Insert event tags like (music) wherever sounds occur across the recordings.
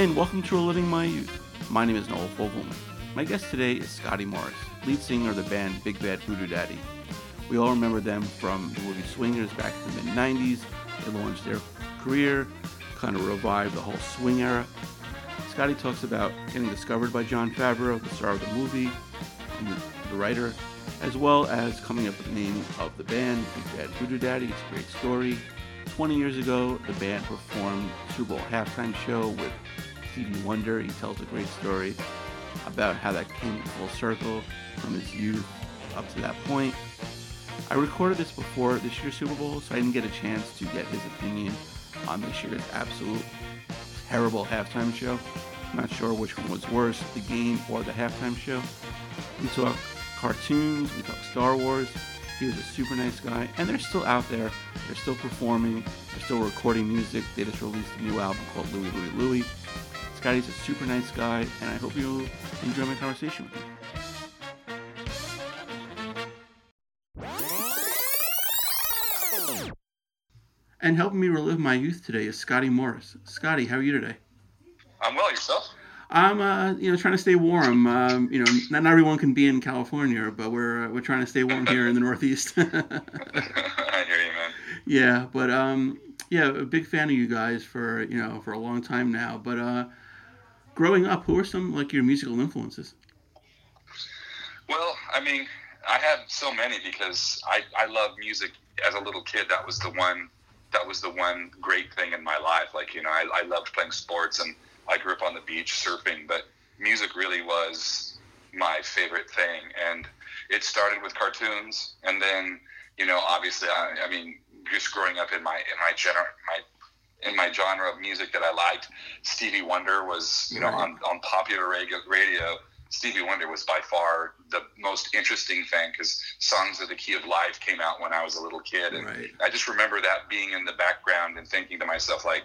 and welcome to Reliving My Youth. My name is Noel Fogelman. My guest today is Scotty Morris, lead singer of the band Big Bad Voodoo Daddy. We all remember them from the movie Swingers back in the mid 90s. They launched their career, kind of revived the whole swing era. Scotty talks about getting discovered by Jon Favreau, the star of the movie, and the, the writer, as well as coming up with the name of the band, Big Bad Voodoo Daddy. It's a great story. 20 years ago, the band performed Super Bowl halftime show with Stevie Wonder. He tells a great story about how that came full circle from his youth up to that point. I recorded this before this year's Super Bowl, so I didn't get a chance to get his opinion on this year's absolute terrible halftime show. I'm not sure which one was worse, the game or the halftime show. We talk cartoons, we talk Star Wars. He was a super nice guy, and they're still out there. They're still performing. They're still recording music. They just released a new album called Louie Louie Louie. Scotty's a super nice guy, and I hope you enjoy my conversation with him. And helping me relive my youth today is Scotty Morris. Scotty, how are you today? I'm well. Yourself? I'm, uh, you know, trying to stay warm. Um, you know, not, not everyone can be in California, but we're uh, we're trying to stay warm here in the Northeast. (laughs) (laughs) I hear you, man. Yeah, but um, yeah, a big fan of you guys for you know for a long time now. But uh, growing up, who were some like your musical influences? Well, I mean, I have so many because I I love music as a little kid. That was the one that was the one great thing in my life. Like you know, I, I loved playing sports and I grew up on the beach surfing, but music really was my favorite thing. And it started with cartoons, and then you know, obviously, I, I mean, just growing up in my in my gener my in my genre of music that I liked, Stevie Wonder was you know on on popular radio radio. Stevie Wonder was by far the most interesting thing because Songs of the Key of Life came out when I was a little kid, and Right. I just remember that being in the background and thinking to myself like,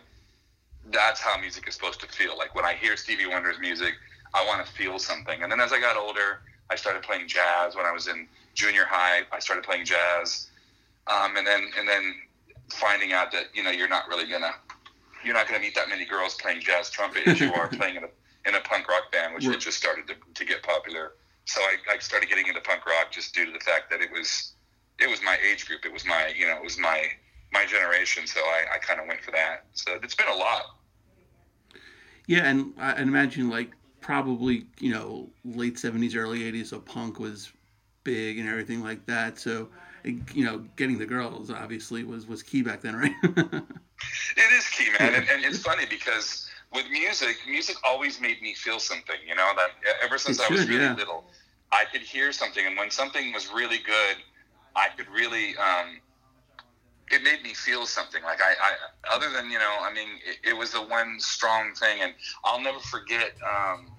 that's how music is supposed to feel. Like when I hear Stevie Wonder's music, I want to feel something. And then as I got older, I started playing jazz. When I was in junior high, I started playing jazz, um, and then and then finding out that you know you're not really gonna you're not gonna meet that many girls playing jazz trumpet as you are (laughs) playing in a in a punk rock band, which had just started to, to get popular. So I, I started getting into punk rock just due to the fact that it was it was my age group. It was my you know it was my my generation. So I, I kind of went for that. So it's been a lot. Yeah, and I I imagine like probably you know late seventies, early eighties, so punk was big and everything like that. So you know, getting the girls obviously was was key back then, right? (laughs) It is key, man, and, and it's funny because with music, music always made me feel something. You know, that ever since It I was should, really yeah. little, I could hear something, and when something was really good, I could really. Um, it made me feel something. Like I, I other than you know, I mean, it, it was the one strong thing, and I'll never forget. Um,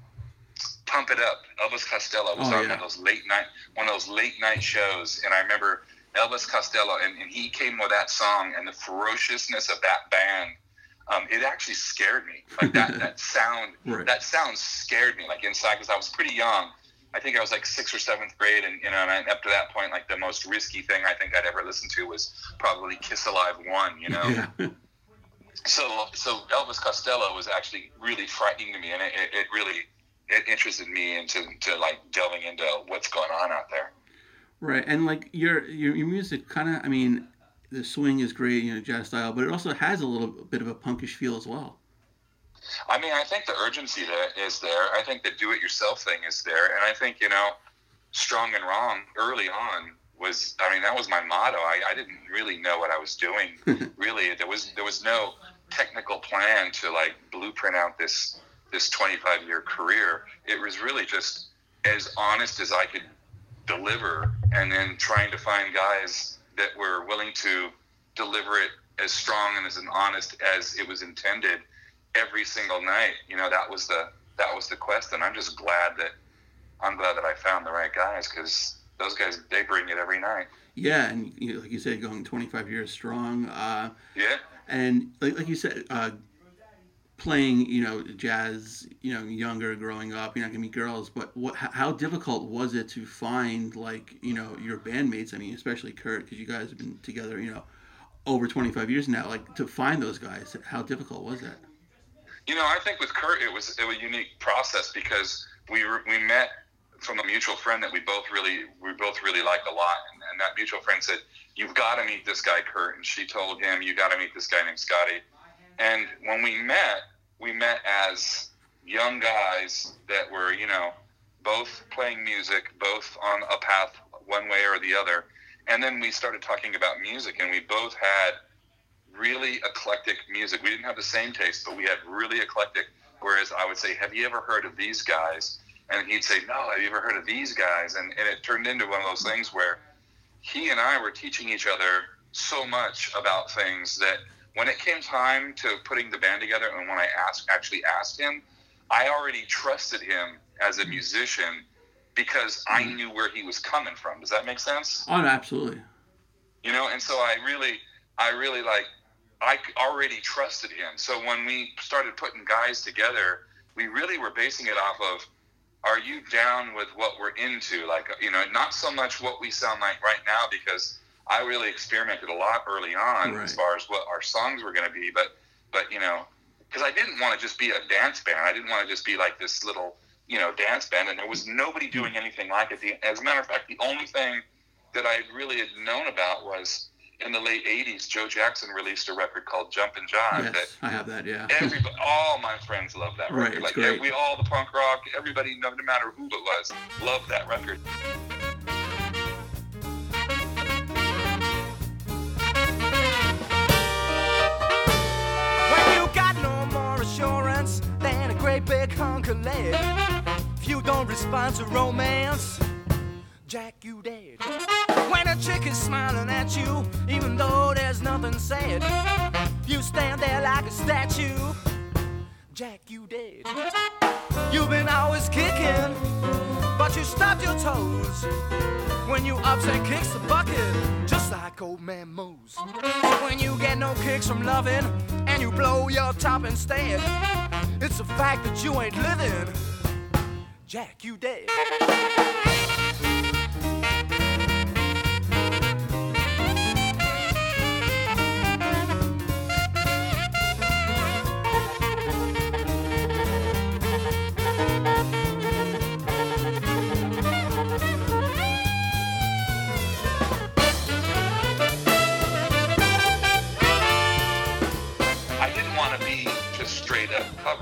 Pump It Up. Elvis Costello was Oh, on yeah. one of those late night one of those late night shows, and I remember Elvis Costello, and, and he came with that song and the ferociousness of that band. Um, it actually scared me. Like that (laughs) that sound Right. that sound scared me like inside because I was pretty young. I think I was like sixth or seventh grade, and you know, and I, up to that point, like the most risky thing I think I'd ever listened to was probably Kiss Alive One. You know, yeah. so so Elvis Costello was actually really frightening to me, and it, it, it really it interested me into to like delving into what's going on out there. Right, and like your your, your music kind of, I mean, the swing is great, you know, jazz style, but it also has a little bit of a punkish feel as well. I mean, I think the urgency there is there. I think the do-it-yourself thing is there, and I think you know, strong and wrong early on was. I mean, that was my motto. I, I didn't really know what I was doing. (laughs) really, there was there was no technical plan to like blueprint out this this 25 year career. It was really just as honest as I could deliver, and then trying to find guys that were willing to deliver it as strong and as an honest as it was intended every single night. You know, that was the that was the quest, and I'm just glad that I'm glad that I found the right guys because those guys they bring it every night. Yeah, and you know, like you said, going 25 years strong, uh, Yeah, and like, like you said, uh, playing, you know, jazz, you know, younger, growing up, you're not gonna meet girls, but what, how difficult was it to find, like, you know, your bandmates? I mean, especially Kurt, because you guys have been together, you know, over 25 years now. Like, to find those guys, how difficult was that? You know, I think with Kurt, it was it was a unique process because we we met from a mutual friend that we both really we both really liked a lot, and, and that mutual friend said, "You've got to meet this guy, Kurt." And she told him, "You got to meet this guy named Scotty." And when we met, we met as young guys that were, you know, both playing music, both on a path one way or the other. And then we started talking about music, and we both had really eclectic music. We didn't have the same taste, but we had really eclectic. Whereas I would say, Have you ever heard of these guys? And he'd say, No, have you ever heard of these guys? And, and it turned into one of those things where he and I were teaching each other so much about things that when it came time to putting the band together and when I asked actually asked him, I already trusted him as a musician because I Mm-hmm. knew where he was coming from. Does that make sense? Oh, absolutely. You know, and so I really, I really like, I already trusted him. So when we started putting guys together, we really were basing it off of, are you down with what we're into? Like, you know, not so much what we sound like right now, because I really experimented a lot early on Right. as far as what our songs were going to be. But, but you know, because I didn't want to just be a dance band. I didn't want to just be like this little, you know, dance band, and there was nobody doing hmm. anything like it. The, as a matter of fact, the only thing that I really had known about was in the late '80s. Joe Jackson released a record called "Jumpin' Jive" yes, that I have that. Yeah. everybody, all my friends love that record. it's like great. we all the punk rock, everybody, no, no matter who it was, loved that record. If you don't respond to romance, Jack, you dead. When a chick is smiling at you, even though there's nothing said, you stand there like a statue, Jack, you dead. You've been always kicking, but you stopped your toes when you upset kicks the bucket, just like old man Moose. When you get no kicks from loving you blow your top instead, it's the fact that you ain't living. Jack, you dead.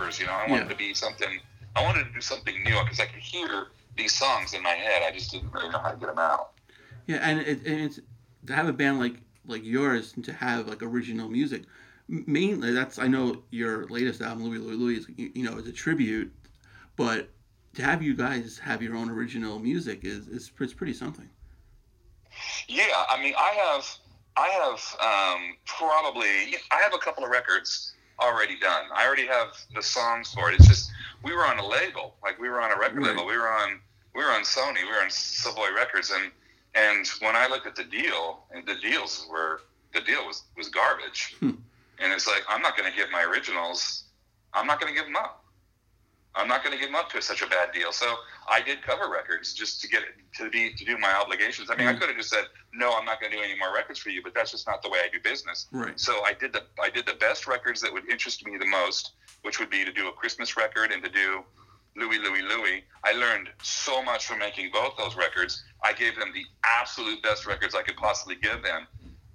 Covers. You know, I wanted Yeah. to be something. I wanted to do something new because I could hear these songs in my head. I just didn't really know how to get them out. Yeah, and, it, and it's to have a band like like yours and to have like original music. Mainly, that's I know your latest album, Louie Louie Louie, is, you, you know, is a tribute, but to have you guys have your own original music is is, is pretty something. Yeah, I mean, I have, I have um, probably, I have a couple of records already done. I already have the songs for it. It's just we were on a label, like we were on a record Right. label. We were on, we were on Sony. We were on Savoy Records, and and when I looked at the deal, and the deals were the deal was was garbage, Hmm. and it's like I'm not going to give my originals. I'm not going to give them up. I'm not going to give them up to such a bad deal. So I did cover records just to get to be to do my obligations. I mean, I Mhm. could have just said, "No, I'm not going to do any more records for you," but that's just not the way I do business. Right. So I did the I did the best records that would interest me the most, which would be to do a Christmas record and to do Louie Louie Louie. I learned so much from making both those records. I gave them the absolute best records I could possibly give them,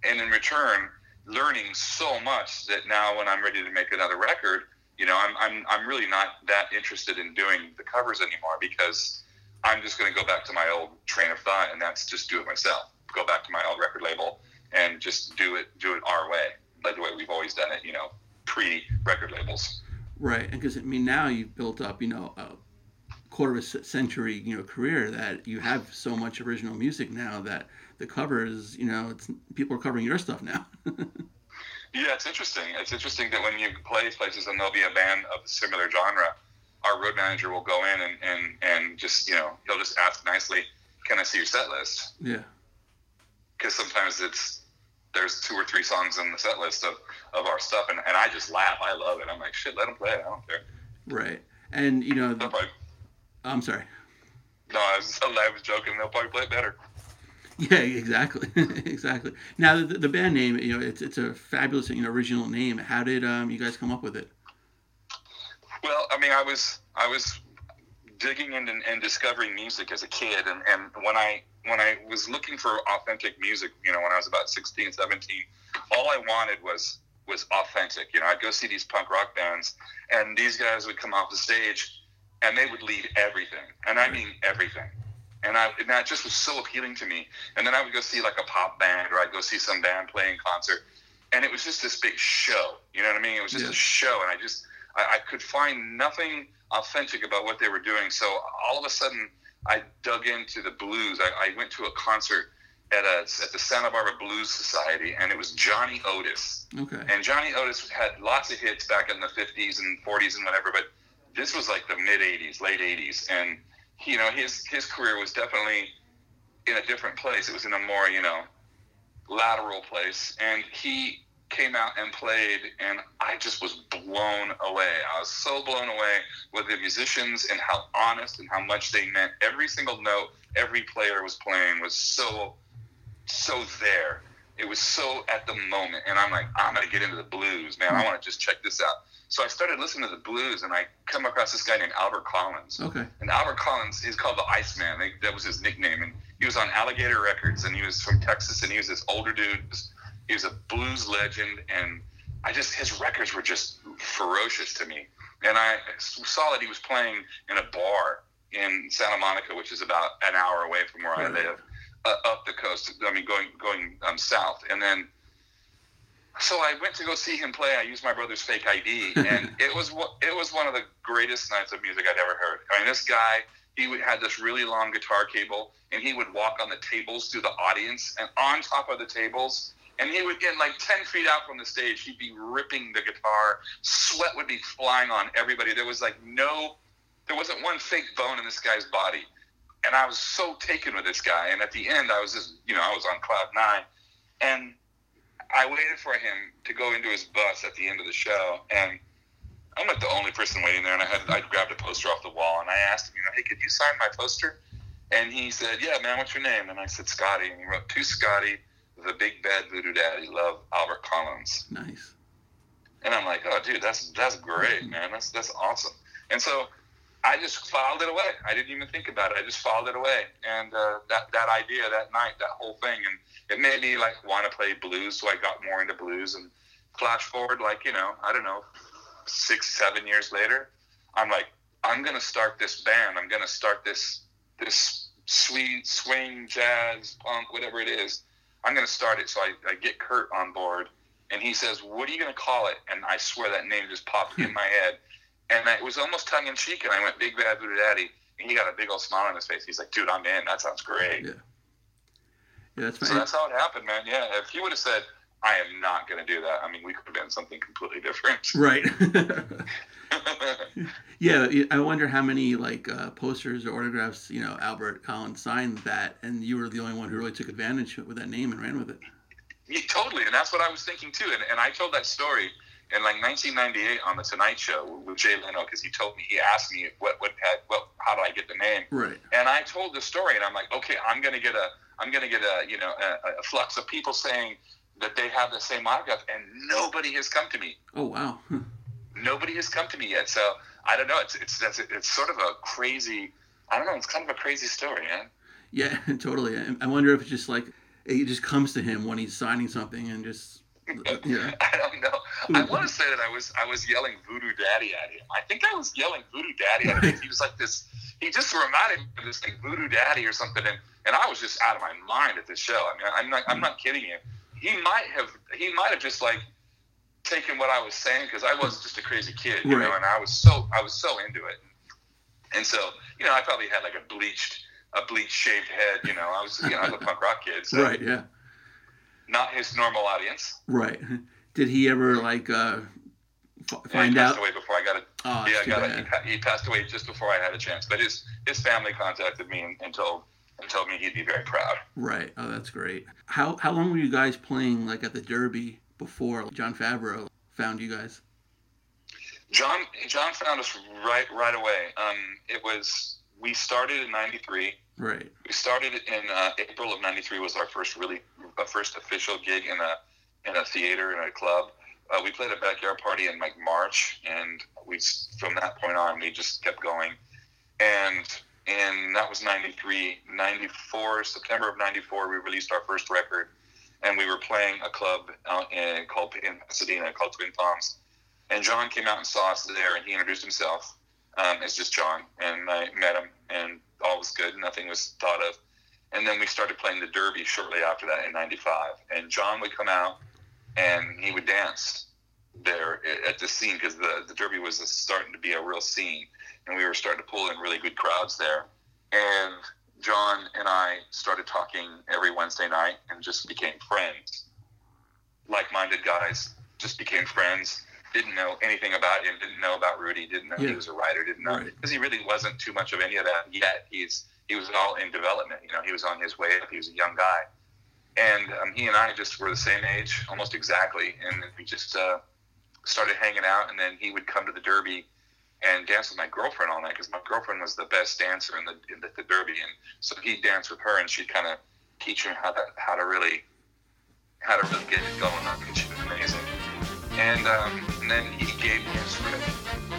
and in return, learning so much that now when I'm ready to make another record, you know, I'm I'm I'm really not that interested in doing the covers anymore because I'm just going to go back to my old train of thought, and that's just do it myself. Go back to my old record label and just do it do it our way, like the way we've always done it. You know, pre record labels. Right, and because I mean now you've built up, you know, a quarter of a century, you know, career that you have so much original music now that the covers, you know, it's people are covering your stuff now. (laughs) Yeah, it's interesting. It's interesting that when you play places and there'll be a band of a similar genre, our road manager will go in and, and, and just, you know, he'll just ask nicely, can I see your set list? yeah, Because sometimes it's, there's two or three songs in the set list of, of our stuff, and, and I just laugh. I love it. I'm like, shit, let them play it. I don't care. right, and you know, probably, I'm sorry. no, I was, (laughs) I was joking. They'll probably play it better. Yeah, exactly, (laughs) exactly. Now the, the band name, you know, it's it's a fabulous, you know, original name. How did um you guys come up with it? Well, I mean, I was I was digging in and, and discovering music as a kid, and, and when I when I was looking for authentic music, you know, when I was about 16, 17, all I wanted was was authentic. You know, I'd go see these punk rock bands, and these guys would come off the stage, and they would lead everything, and I mean everything. And, I, and that just was so appealing to me. And then I would go see like a pop band, or I'd go see some band playing concert, and it was just this big show. You know what I mean? It was just Yeah. a show, and I just I, I could find nothing authentic about what they were doing. So all of a sudden, I dug into the blues. I, I went to a concert at a at the Santa Barbara Blues Society, and it was Johnny Otis. Okay. And Johnny Otis had lots of hits back in the 50s and 40s and whatever, but this was like the mid 80s, late 80s, and you know his his career was definitely in a different place. It was in a more you know lateral place, and he came out and played, and I just was blown away. I was so blown away with the musicians and how honest and how much they meant. Every single note every player was playing was so so there. It was so at the moment, and I'm like, ah, I'm gonna get into the blues, man. I want to just check this out. So I started listening to the blues, and I come across this guy named Albert Collins. Okay. And Albert Collins, he's called the Iceman. They- That was his nickname, and he was on Alligator Records, and he was from Texas, and he was this older dude. He was a blues legend, and I just his records were just ferocious to me. And I saw that he was playing in a bar in Santa Monica, which is about an hour away from where I live, uh, up the coast. I mean, going going um, south, and then. So I went to go see him play. I used my brother's fake ID, and (laughs) it was one- it was one of the greatest nights of music I'd ever heard. I mean, this guy he had this really long guitar cable, and he would walk on the tables through the audience, and on top of the tables, and he would get like ten feet out from the stage. He'd be ripping the guitar. Sweat would be flying on everybody. There was like no, there wasn't one fake bone in this guy's body, and I was so taken with this guy. And at the end, I was just, you know, I was on cloud nine, and I waited for him to go into his bus at the end of the show, and I'm not the only person waiting there. And I had I grabbed a poster off the wall, and I asked him, you know, hey, could you sign my poster? And he said, yeah, man, what's your name? And I said, Scotty. And he wrote, to Scotty, the big bad voodoo daddy, love Albert Collins. Nice. And I'm like, oh, dude, that's that's great, mm-hmm. man. That's that's awesome. And so I just filed it away. I didn't even think about it. I just filed it away. And uh, that that idea that night, that whole thing, and it made me like want to play blues. So I got more into blues. And flash forward, like you know, I don't know, six, seven years later, I'm like, I'm gonna start this band. I'm gonna start this this sweet swing, jazz, punk, whatever it is. I'm gonna start it. So I, I get Kurt on board and he says, "What are you going to call it?" And I swear that name just popped in my head, and it was almost tongue in cheek. And I went, "Big Bad Voodoo Daddy," and he got a big old smile on his face. He's like, "Dude, I'm in. That sounds great." Yeah. Yeah, that's So that's how it happened, man. Yeah, if he would have said, "I am not going to do that," I mean, we could have been something completely different. (laughs) Right. (laughs) yeah, I wonder how many like uh, posters or autographs you know Albert Collins signed that, and you were the only one who really took advantage of with that name and ran with it. Yeah, totally, and that's what I was thinking too. And, and I told that story in like 1998 on the Tonight Show with Jay Leno because he told me he asked me what what had what how do I get the name, Right. and I told the story, and I'm like, okay, I'm gonna get a I'm gonna get a you know a, a flux of people saying that they have the same autograph, and nobody has come to me. Oh wow. (laughs) Nobody has come to me yet. So I don't know. It's it's that's it's sort of a crazy. I don't know. It's kind of a crazy story, man. yeah, (laughs) totally. I- I wonder if it's just like it just comes to him when he's signing something and just Uh, yeah. (laughs) I don't know. I want to mm-hmm. say that I was I was yelling Voodoo Daddy at him. I think I was yelling Voodoo Daddy at him. He was like this. He just reminded me of this like Voodoo Daddy or something, and, and I was just out of my mind at this show. I mean, I'm not I'm not mm-hmm. kidding you. He might have he might have just like taken what I was saying because I was just a crazy kid, you Right. know, and I was so I was so into it. And so, you know, I probably had like a bleached a bleached shaved head, you know. I was you know, I was a punk rock kid, so Right. Yeah. Not his normal audience. Right. (laughs) Did he ever like uh, f- find he passed out? away before I got it. Oh, yeah, I got it. He, pa- he passed away just before I had a chance. But his his family contacted me and, and told and told me he'd be very proud. Right. Oh, that's great. How how long were you guys playing like at the Derby before Jon Favreau found you guys? John John found us right right away. Um, it was we started in '93. Right. We started in uh, April of '93 was our first really our first official gig in a in a theater in a club. uh, we played a backyard party in like March, and we from that point on we just kept going, and and that was 93, 94 September of '94 we released our first record, and we were playing a club out in called in Pasadena called Twin Palms, and John came out and saw us there, and he introduced himself um, as just John, and I met him, and all was good, nothing was thought of. And then we started playing the Derby shortly after that in '95. And John would come out and he would dance there at the scene because the, the Derby was starting to be a real scene. And we were starting to pull in really good crowds there. And John and I started talking every Wednesday night and just became friends. Like minded guys, just became friends. Didn't know anything about him, didn't know about Rudy, didn't know yeah. he was a writer, didn't know because right. he really wasn't too much of any of that yet. He's he was all in development. You know, he was on his way up. He was a young guy, and um, he and I just were the same age, almost exactly. And we just uh, started hanging out. And then he would come to the Derby and dance with my girlfriend all night because my girlfriend was the best dancer in the in the, the Derby, and so he'd dance with her, and she'd kind of teach him how to how to really how to really get it going. And she was amazing. And, um, and then he gave me a script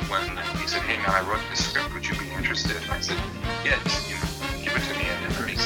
when he said, "Hey man, I wrote this script. Would you be interested?" And I said, "Yes." You know,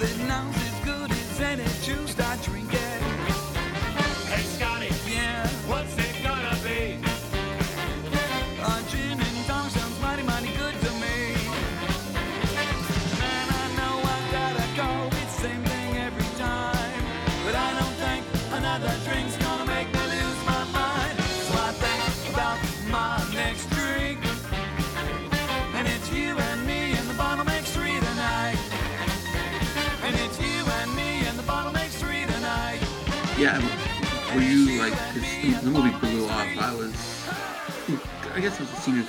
that now's as good as any juice I drink.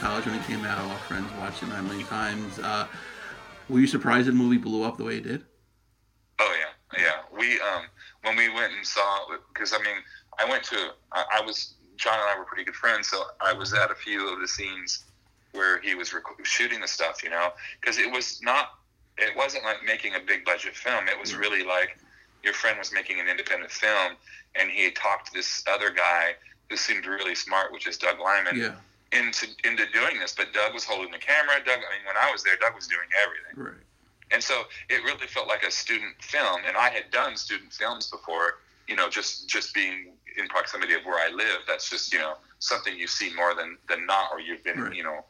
College when it came out. All friends watched it nine million times. Uh, were you surprised the movie blew up the way it did? Oh yeah, yeah. We um, when we went and saw because I mean I went to I, I, was John and I were pretty good friends, so I was at a few of the scenes where he was rec- shooting the stuff, you know, because it was not it wasn't like making a big budget film. It was really like your friend was making an independent film, and he had talked to this other guy who seemed really smart, which is Doug Liman, Yeah into into doing this. But Doug was holding the camera. Doug, I mean, when I was there, Doug was doing everything. Right. And so it really felt like a student film, and I had done student films before. You know, just just being in proximity of where I live, that's just you know something you see more than than not, or you've been Right. you know,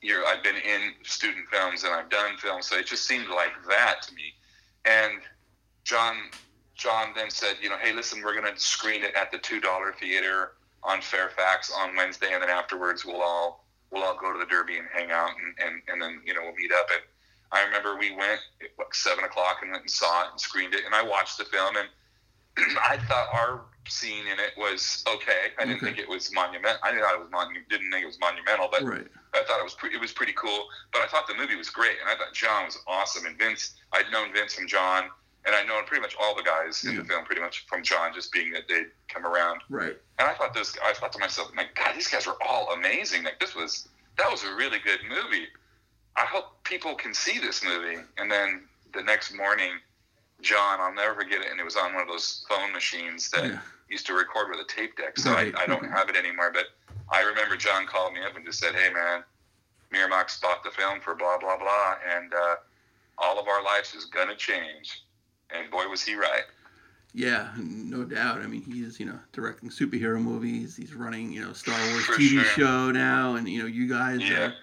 you're I've been in student films and I've done films, so it just seemed like that to me. And John John then said, you know, hey, listen, we're going to screen it at the two dollar theater on Fairfax on Wednesday, and then afterwards we'll all we'll all go to the Derby and hang out, and and, and then you know we'll meet up. And I remember we went at like seven o'clock and went and saw it and screened it, and I watched the film, and (clears throat) I thought our scene in it was okay. I didn't Okay. think it was monument. I thought it was mon- didn't think it was monumental, but Right. I thought it was pre- it was pretty cool. But I thought the movie was great, and I thought John was awesome. And Vince, I'd known Vince from John, and I know pretty much all the guys in the film pretty much from John, just being that they'd come around. Right. And I thought those, I thought to myself, my God, these guys were all amazing. Like this was that was a really good movie. I hope people can see this movie. And then the next morning, John, I'll never forget it, and it was on one of those phone machines that Yeah. used to record with a tape deck. So Right. I, I don't have it anymore, but I remember John called me up and just said, "Hey, man, Miramax bought the film for blah blah blah, and uh, all of our lives is gonna change." And boy, was he right. Yeah, no doubt. I mean, he's you know directing superhero movies. He's running you know Star Wars For TV sure. show now, and you know you guys Yeah. are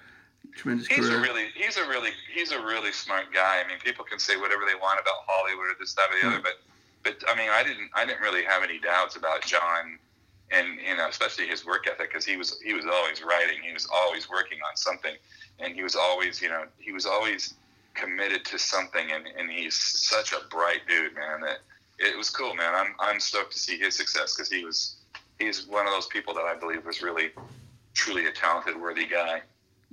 tremendous He's career. a really, he's a really, he's a really smart guy. I mean, people can say whatever they want about Hollywood or this, that, or the other, Hmm. but, but I mean, I didn't, I didn't really have any doubts about John, and you know, especially his work ethic, because he was, he was always writing, he was always working on something, and he was always, you know, he was always committed to something, and, and he's such a bright dude, man. That it was cool, man. I'm, I'm stoked to see his success because he was, he's one of those people that I believe was really, truly a talented, worthy guy.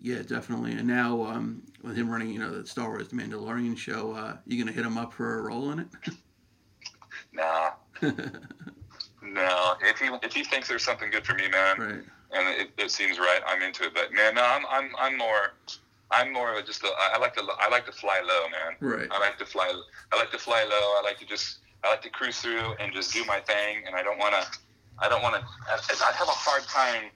Yeah, definitely. And now um, with him running you know the Star Wars The Mandalorian show, uh, you gonna hit him up for a role in it? (laughs) Nah. (laughs) No, if he if he thinks there's something good for me, man, right. and it, it seems right, I'm into it. But man, no, I'm I'm I'm more, I'm more of a just a, I like to I like to fly low, man. Right. I like to fly I like to fly low. I like to just I like to cruise through and just do my thing, and I don't want to I don't want to I I have a hard time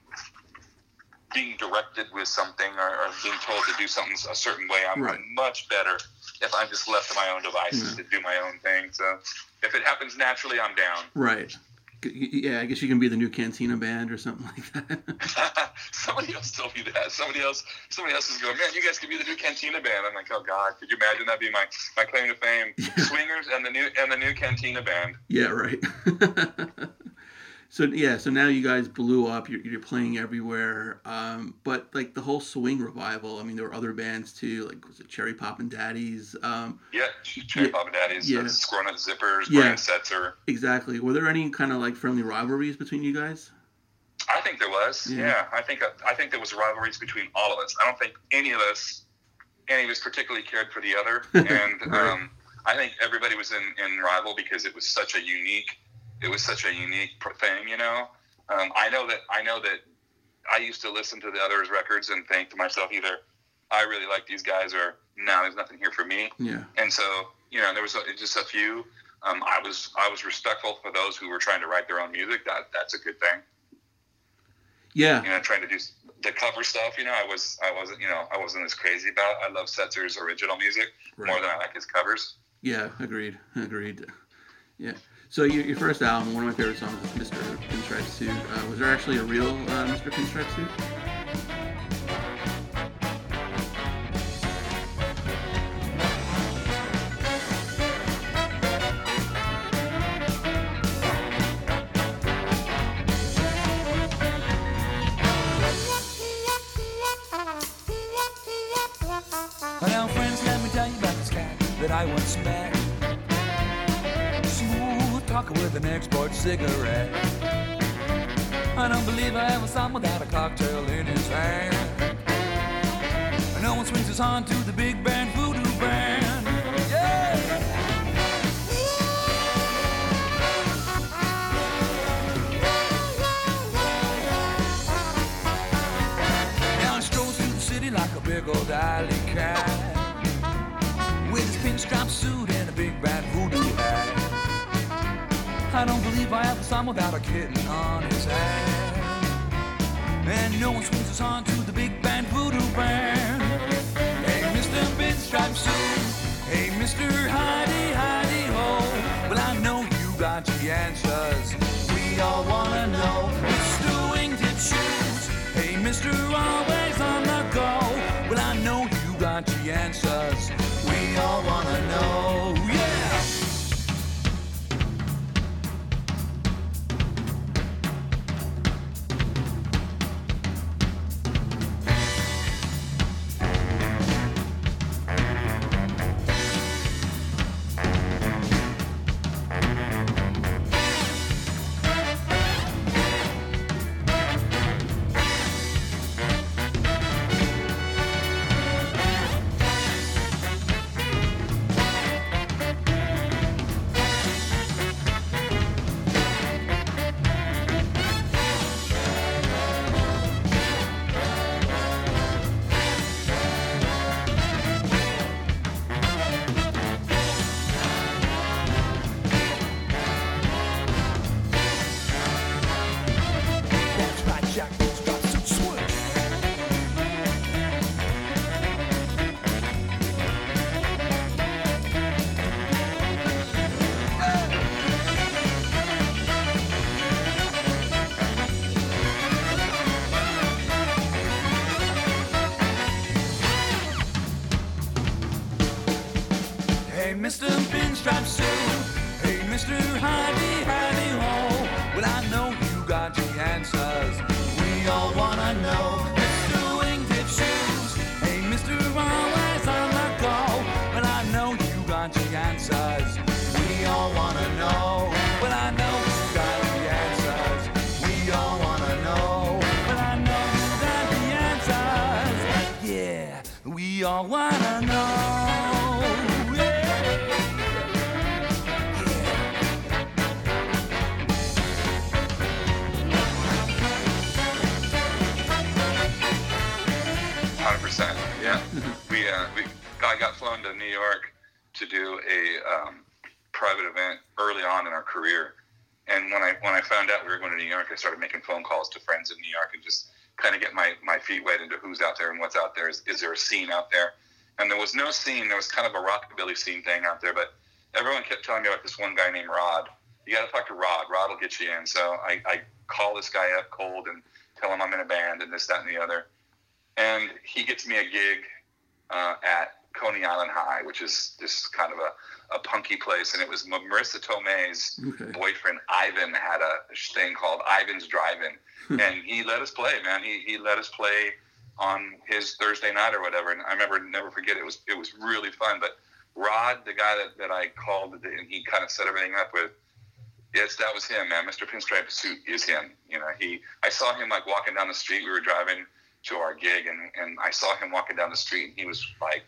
being directed with something or, or being told to do something a certain way. I'm Right. much better if I'm just left to my own devices Yeah. to do my own thing. So if it happens naturally, I'm down. Right. Yeah, I guess you can be the new Cantina band or something like that. (laughs) somebody else told me that. Somebody else, somebody else is going, man. You guys could be the new Cantina band. I'm like, oh god, could you imagine that be my my claim to fame? (laughs) Swingers and the new and the new Cantina band. yeah, right. (laughs) so yeah, so now you guys blew up. You're, you're playing everywhere. Um, but like the whole swing revival. I mean, there were other bands too. Like was it Cherry Poppin' Daddies? Um, Yeah, Cherry Yeah. Papa Daddies, Yeah. yeah. Squirrel Nut Zippers, Yeah. Brian Setzer. exactly. Were there any kind of like friendly rivalries between you guys? I think there was. Yeah. Yeah, I think I think there was rivalries between all of us. I don't think any of us, any of us particularly cared for the other, (laughs) and Right. um, I think everybody was in in rival because it was such a unique, it was such a unique thing, you know. Um, I know that I know that I used to listen to the others' records and think to myself either I really like these guys or no, there's nothing here for me. Yeah. And so, you know, there was a, just a few. Um, I was I was respectful for those who were trying to write their own music. That that's a good thing Yeah. you know, trying to do the cover stuff. You know, I was, I wasn't, you know, I wasn't as crazy about. It. I love Setzer's original music more than I like his covers. Yeah. Agreed. Agreed. Yeah. So your, your first album, one of my favorite songs is Mr. Pinstripe Suit. Uh, was there actually a real uh, Mr. Pinstripe Suit? Friends, let me tell you about this that I once met. With an export cigarette. I don't believe I ever saw him without a cocktail in his hand. No one swings his horn to the big band voodoo band. Yeah! Like a big old alley I don't believe I ever saw him without a kitten on his hand and no one swings us on to the big band voodoo band. Hey, Mr. Pinstripe Sue, hey, Mr. Heidi, Heidi Ho. Well, I know you got the answers. We all wanna know. Mr. Wingtip Shoes, hey, Mr. Always on the go. Well, I know you got the answers. We all wanna know. Scene. There was kind of a rockabilly scene thing out there, but everyone kept telling me about this one guy named Rod. You got to talk to Rod. Rod will get you in. So I, I call this guy up cold and tell him I'm in a band and this, that, and the other and he gets me a gig uh, at Coney Island High, which is this kind of a, a punky place. And it was Marisa Tomei's Okay. boyfriend Ivan had a thing called Ivan's Drive-In, and he let us play. Man, he he let us play on his Thursday night or whatever. And I remember never forget it was it was really fun. But Rod, the guy that, that I called and he kind of set everything up with. Yes, that was him, man. Mr. Pinstripe Suit is him. You know, he. I saw him like walking down the street. We were driving to our gig, and and I saw him walking down the street, and he was like,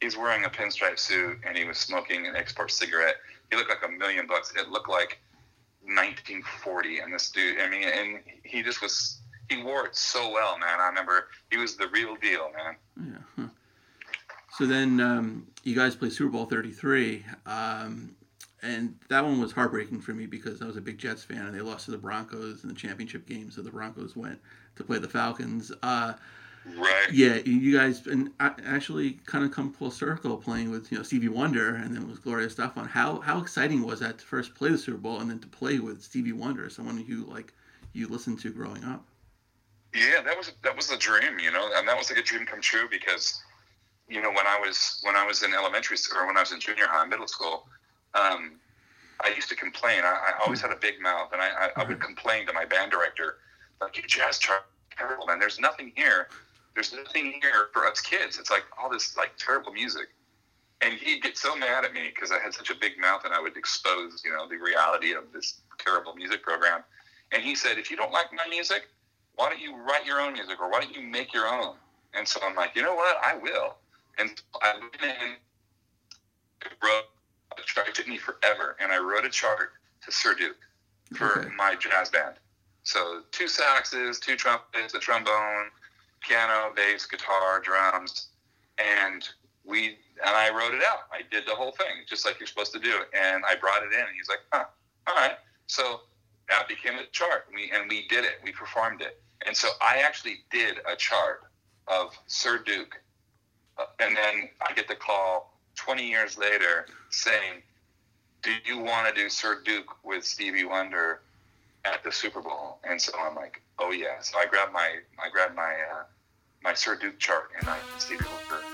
he's wearing a pinstripe suit, and he was smoking an export cigarette. He looked like a million bucks. It looked like 1940, and this dude. I mean, and he just was. He wore it so well, man. I remember he was the real deal, man. Yeah. huh. So then um, you guys play Super Bowl 33, um, and that one was heartbreaking for me because I was a big Jets fan, and they lost to the Broncos in the championship game, so the Broncos went to play the Falcons. Uh, Right. yeah, you guys and actually kind of come full circle playing with you know Stevie Wonder, and then with Gloria Estefan. How how exciting was that to first play the Super Bowl and then to play with Stevie Wonder, someone who like you listened to growing up? Yeah, that was that was the dream, you know, and that was like a dream come true because, you know, when I was when I was in elementary school or when I was in junior high, middle school, um, I used to complain. I, I always had a big mouth, and I, I, I would complain to my band director, like, "You jazz chart terrible, man. There's nothing here. There's nothing here for us kids. It's like all this like terrible music." And he'd get so mad at me because I had such a big mouth, and I would expose, you know, the reality of this terrible music program. And he said, "If you don't like my music, why don't you write your own music or why don't you make your own? And so I'm like, you know what? I will. And so I went in, wrote a chart. It took me forever. And I wrote a chart to Sir Duke for Okay. my jazz band. So two saxes, two trumpets, a trombone, piano, bass, guitar, drums. And we, and I wrote it out. I did the whole thing, just like you're supposed to do. And I brought it in. And he's like, huh, all right. So that became a chart. We, and we did it. We performed it And so I actually did a chart of Sir Duke, uh, and then I get the call 20 years later saying, "Do you want to do Sir Duke with Stevie Wonder at the Super Bowl?" And so I'm like, "Oh yeah!" So I grabbed my I grabbed my uh, my Sir Duke chart and I Stevie Wonder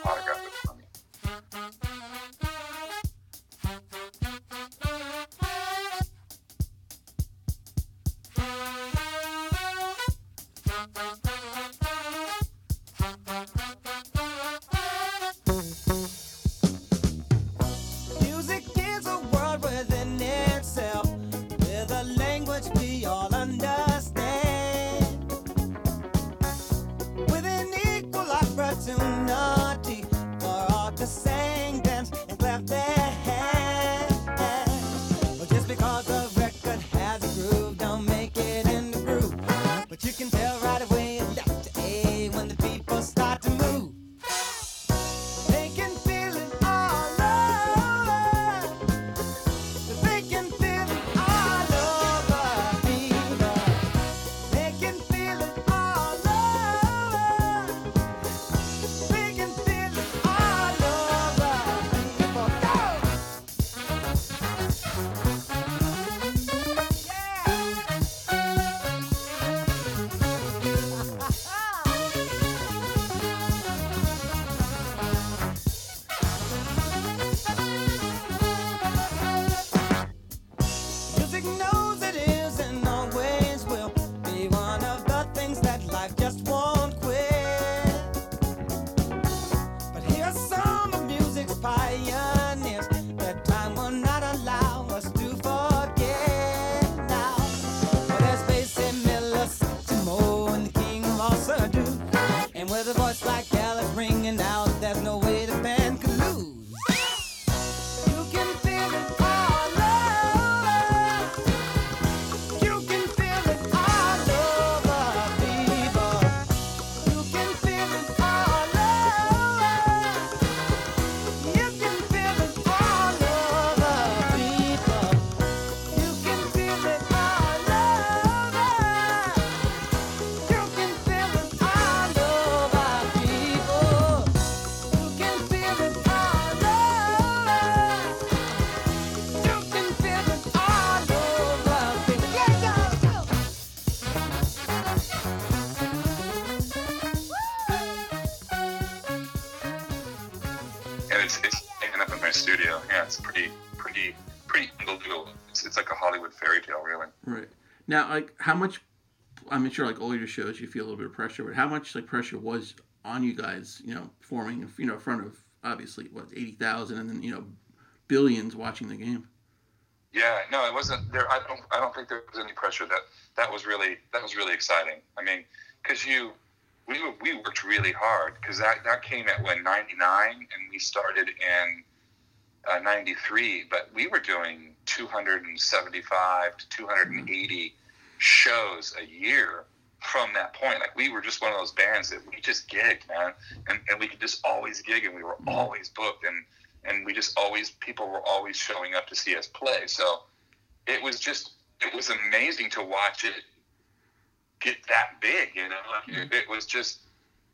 how much? I'm sure, like all your shows, you feel a little bit of pressure, but how much like pressure was on you guys? You know, performing, you know, in front of obviously what eighty thousand, and then you know, billions watching the game. Yeah, no, it wasn't there. I don't I don't think there was any pressure. That that was really that was really exciting. I mean, because you we we worked really hard because that that came at when ninety nine and we started in uh, ninety three, but we were doing two hundred and seventy five to two hundred and eighty shows a year from that point. Like we were just one of those bands that we just gigged, man, and and we could just always gig, and we were always booked, and and we just always people were always showing up to see us play. So it was just it was amazing to watch it get that big. You know, like it, it was just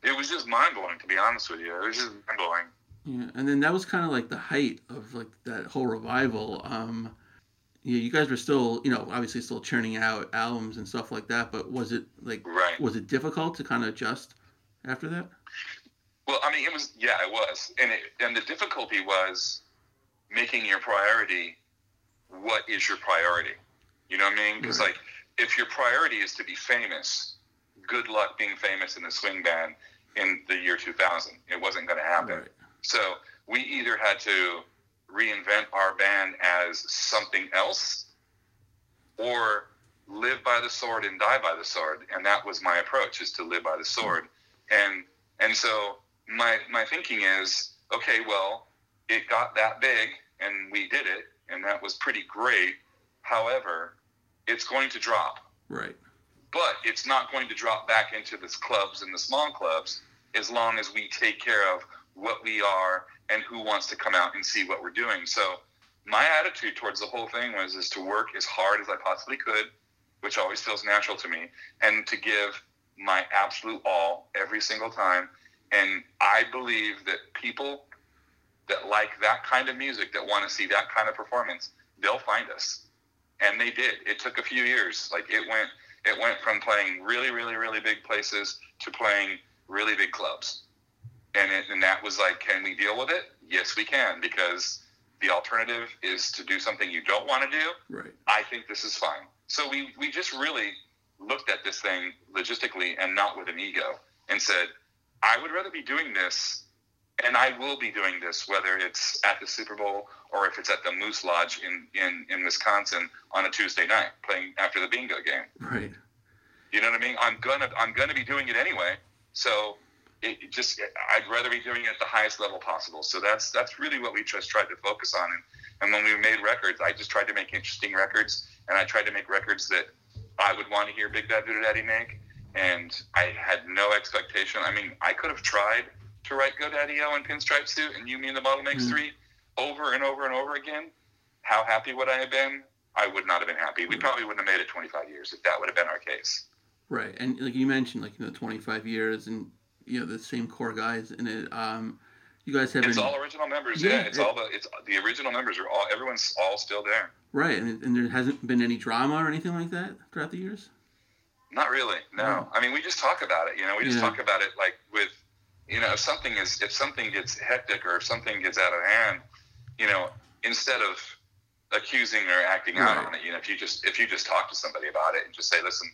it was just mind blowing. To be honest with you, it was just mind blowing. Yeah, and then that was kind of like the height of like that whole revival. Um, yeah, you guys were still, you know, obviously still churning out albums and stuff like that. But was it like, Right. was it difficult to kind of adjust after that? Well, I mean, it was yeah, it was, and it, and the difficulty was making your priority what is your priority. You know what I mean? Because Right. like, if your priority is to be famous, good luck being famous in the swing band in the year 2000. It wasn't going to happen. Right. So we either had to reinvent our band as something else or live by the sword and die by the sword. And that was my approach is to live by the sword. And and so my my thinking is, okay, well, it got that big and we did it and that was pretty great. However, it's going to drop Right. but it's not going to drop back into the clubs and the small clubs as long as we take care of what we are and who wants to come out and see what we're doing. So my attitude towards the whole thing was is to work as hard as I possibly could, which always feels natural to me, and to give my absolute all every single time. And I believe that people that like that kind of music, that want to see that kind of performance, they'll find us. And they did. It took a few years. Like it went, it went from playing really, really, really big places to playing really big clubs. And it, and that was like, can we deal with it? Yes, we can, because the alternative is to do something you don't want to do. Right. I think this is fine. So we we just really looked at this thing logistically and not with an ego and said, I would rather be doing this and I will be doing this whether it's at the Super Bowl or if it's at the Moose Lodge in, in, in Wisconsin on a Tuesday night playing after the bingo game. Right. You know what I mean? I'm gonna I'm gonna be doing it anyway. So it, just I'd rather be doing it at the highest level possible. So that's that's really what we just tried to focus on. And, and when we made records, I just tried to make interesting records, and I tried to make records that I would want to hear Big Bad Voodoo Daddy make. And I had no expectation. I mean, I could have tried to write Go Daddy-O in Pinstripe Suit and You Mean the Bottle Makes Mhm. Three over and over and over again. How happy would I have been? I would not have been happy. We Mhm. probably wouldn't have made it 25 years if that would have been our case. Right, and like you mentioned, like you know, 25 years, and you know the same core guys in it. Um, you guys have It's all original members. Yeah, Yeah, it's it- all the it's the original members are all everyone's all still there. right, and, and there hasn't been any drama or anything like that throughout the years. Not really. No. I mean, we just talk about it. You know, we just Yeah. talk about it like with, you know, if something is if something gets hectic or if something gets out of hand, you know, instead of accusing or acting out on it, you know, if you just if you just talk to somebody about it and just say, listen,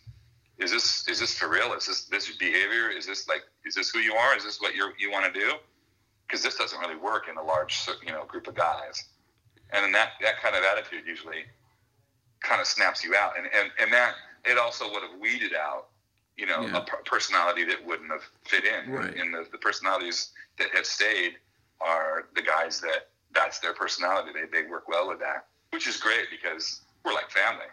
is this is this for real? Is this this behavior? Is this like is this who you are? Is this what you you want to do? Because this doesn't really work in a large you know group of guys, and then that that kind of attitude usually kind of snaps you out, and and and that it also would have weeded out you know Yeah. a personality that wouldn't have fit in, Right. and the, the personalities that have stayed are the guys that that's their personality. They they work well with that, which is great because we're like family.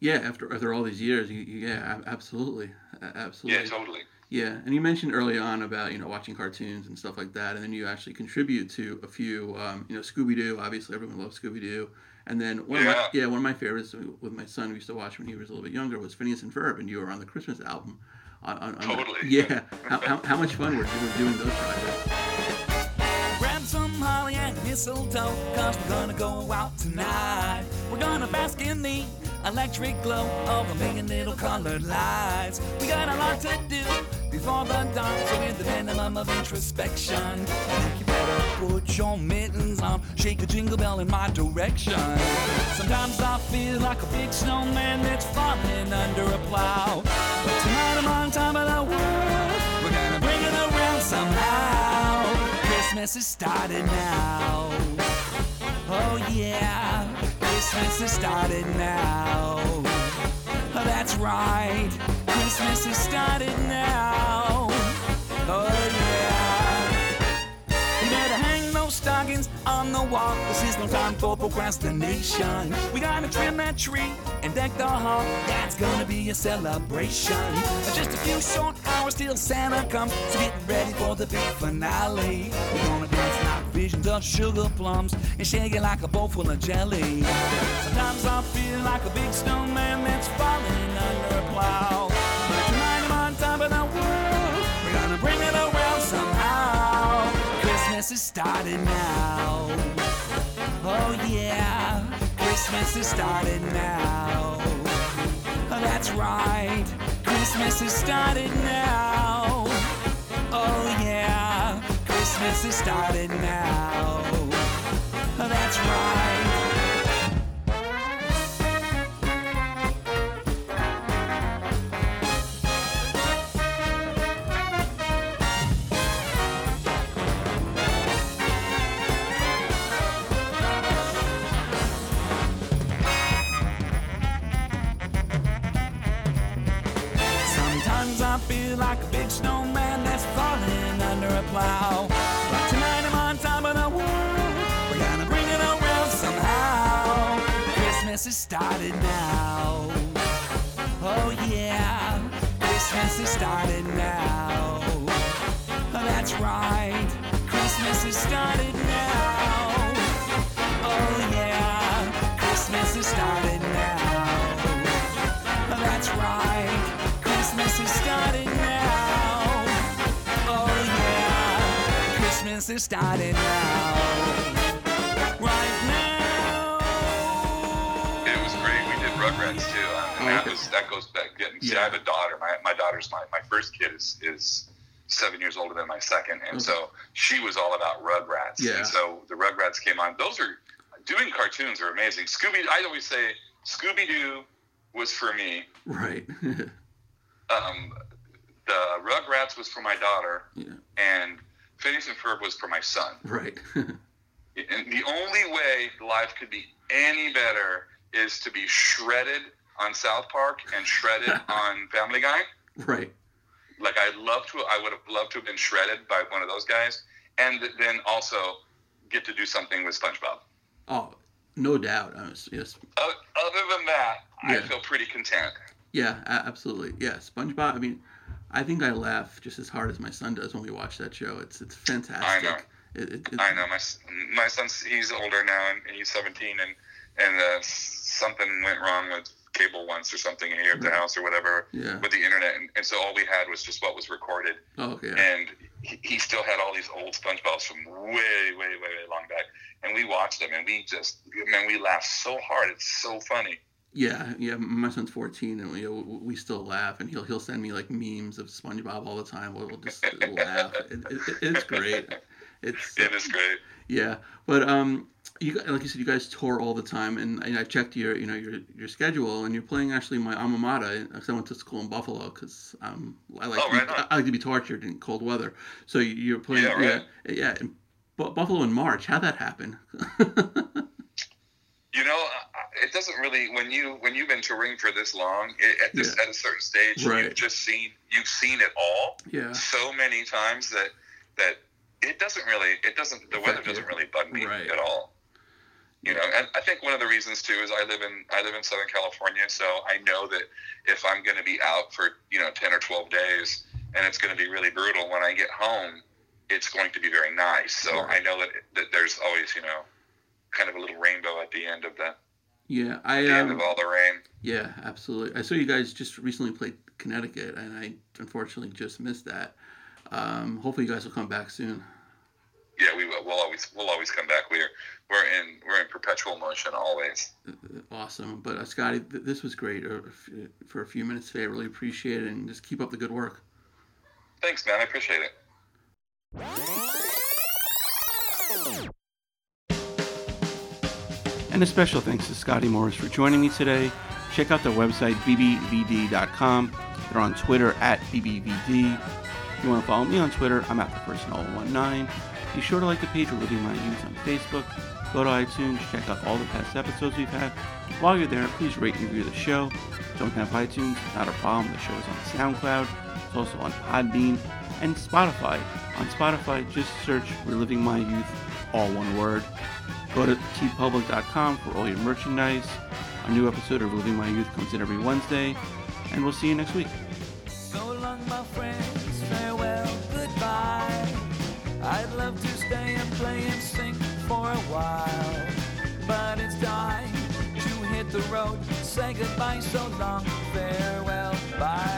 Yeah, after after all these years, you, you- yeah, absolutely, absolutely. Yeah, totally. Yeah, and you mentioned early on about you know watching cartoons and stuff like that, and then you actually contribute to a few. Um, you know, Scooby Doo. Obviously, everyone loves Scooby Doo. And then one of my Yeah. yeah one of my favorites with my son we used to watch when he was a little bit younger was Phineas and Ferb, and you were on the Christmas album. On, on, on the- Totally. (laughs) yeah. How, how, how much fun were you doing those projects? Grab some holly and mistletoe, cause we're gonna go out tonight. We're gonna bask in the electric glow of a million little colored lights. We got a lot to do before the dawn, so in the minimum of introspection. You better put your mittens on, shake a jingle bell in my direction. Sometimes I feel like a big snowman that's falling under a plow. But tonight I'm on top of the world. We're gonna bring it around somehow. Christmas has started now. Oh yeah, Christmas has started now. Oh, that's right, Christmas has started now. Oh yeah. You better hang those stockings on the wall. This is no time for procrastination. We gotta trim that tree and deck the hall. That's gonna be a celebration. Just a few short hours till Santa comes. So get ready for the big finale. We're gonna dance like visions of sugar plums and shake it like a bowl full of jelly. Sometimes I feel like a big snowman that's falling under a plow. But tonight I'm on top of the world. We're gonna bring it around somehow. Christmas is started now. Oh yeah, Christmas has started now. Oh, that's right, Christmas has started now. Oh yeah, Christmas is started now. That's right. Sometimes I feel like a big snowman that's falling under a plow. Christmas has started now. Oh yeah, Christmas has started now. Oh, that's right, Christmas has started now. Oh yeah, Christmas has started now. Oh, that's right, Christmas has started now. Oh yeah, Christmas has started now. Too, um, and that was that goes back. Getting, see, I have a daughter. My my daughter's my my first kid is is seven years older than my second, and so she was all about Rugrats. Yeah. And so the Rugrats came on. Those are doing cartoons are amazing. Scooby. I always say Scooby Doo was for me. Right. (laughs) Um, the Rugrats was for my daughter, yeah. and Phineas and Ferb was for my son. Right. (laughs) And the only way life could be any better is to be shredded on South Park and shredded (laughs) on Family Guy. right. Like I'd love to, I would have loved to have been shredded by one of those guys, and then also get to do something with SpongeBob. Oh, no doubt. I was, yes. O- Other than that, I feel pretty content. Yeah, absolutely. Yeah, SpongeBob. I mean, I think I laugh just as hard as my son does when we watch that show. It's it's fantastic. I know. It, it, it, I know my my son's he's older now and he's 17 and and uh, something went wrong with cable once or something here at the house or whatever Yeah. with the internet and, and so all we had was just what was recorded Oh, okay. and he, he still had all these old SpongeBob's from way, way, way, way long back, and we watched them, and we just, man, we laughed so hard. It's so funny. Yeah, yeah. My son's 14, and we we still laugh, and he'll he'll send me like memes of SpongeBob all the time. We'll just laugh. It, it- it's great. (laughs) It's It is great. yeah, but um, you like you said, you guys tour all the time, and, and I checked your you know your your schedule, and you're playing actually my alma mater. Because I went to school in Buffalo, because um, I like Oh, to be, right. I like to be tortured in cold weather. So you're playing Yeah, yeah right. yeah, in Bu- Buffalo in March. How'd that happen? (laughs) You know, it doesn't really when you when you've been touring for this long it, at this Yeah. at a certain stage, Right. you've just seen you've seen it all yeah, so many times that that it doesn't really it doesn't the weather doesn't really bug me Right. at all. You know, and I think one of the reasons too is I live in I live in Southern California, so I know that if I'm going to be out for you know ten or twelve days, and it's going to be really brutal when I get home, it's going to be very nice. So Right. I know that that there's always you know kind of a little rainbow at the end of the, yeah. I the end um, of all the rain. Yeah, absolutely. I saw you guys just recently played Connecticut, and I unfortunately just missed that. Um, hopefully, you guys will come back soon. Yeah, we will. We'll always we'll always come back. We're we're in we're in perpetual motion always. Awesome. But uh, Scotty, th- this was great uh, f- for a few minutes today. I really appreciate it, and just keep up the good work. Thanks, man. I appreciate it. And a special thanks to Scotty Morris for joining me today. Check out their website, bbvd.com. They're on Twitter at bbvd. If you want to follow me on Twitter, I'm at the person 019. Be sure to like the page Reliving My Youth on Facebook. Go to iTunes, check out all the past episodes we've had. While you're there, please rate and review the show. Don't have iTunes? Not a problem. The show is on SoundCloud. It's also on Podbean and Spotify. On Spotify, just search Reliving My Youth, all one word. Go to teepublic.com for all your merchandise. A new episode of Living My Youth comes in every Wednesday, and we'll see you next week. While. But it's time to hit the road, say goodbye, so long, farewell, bye bye.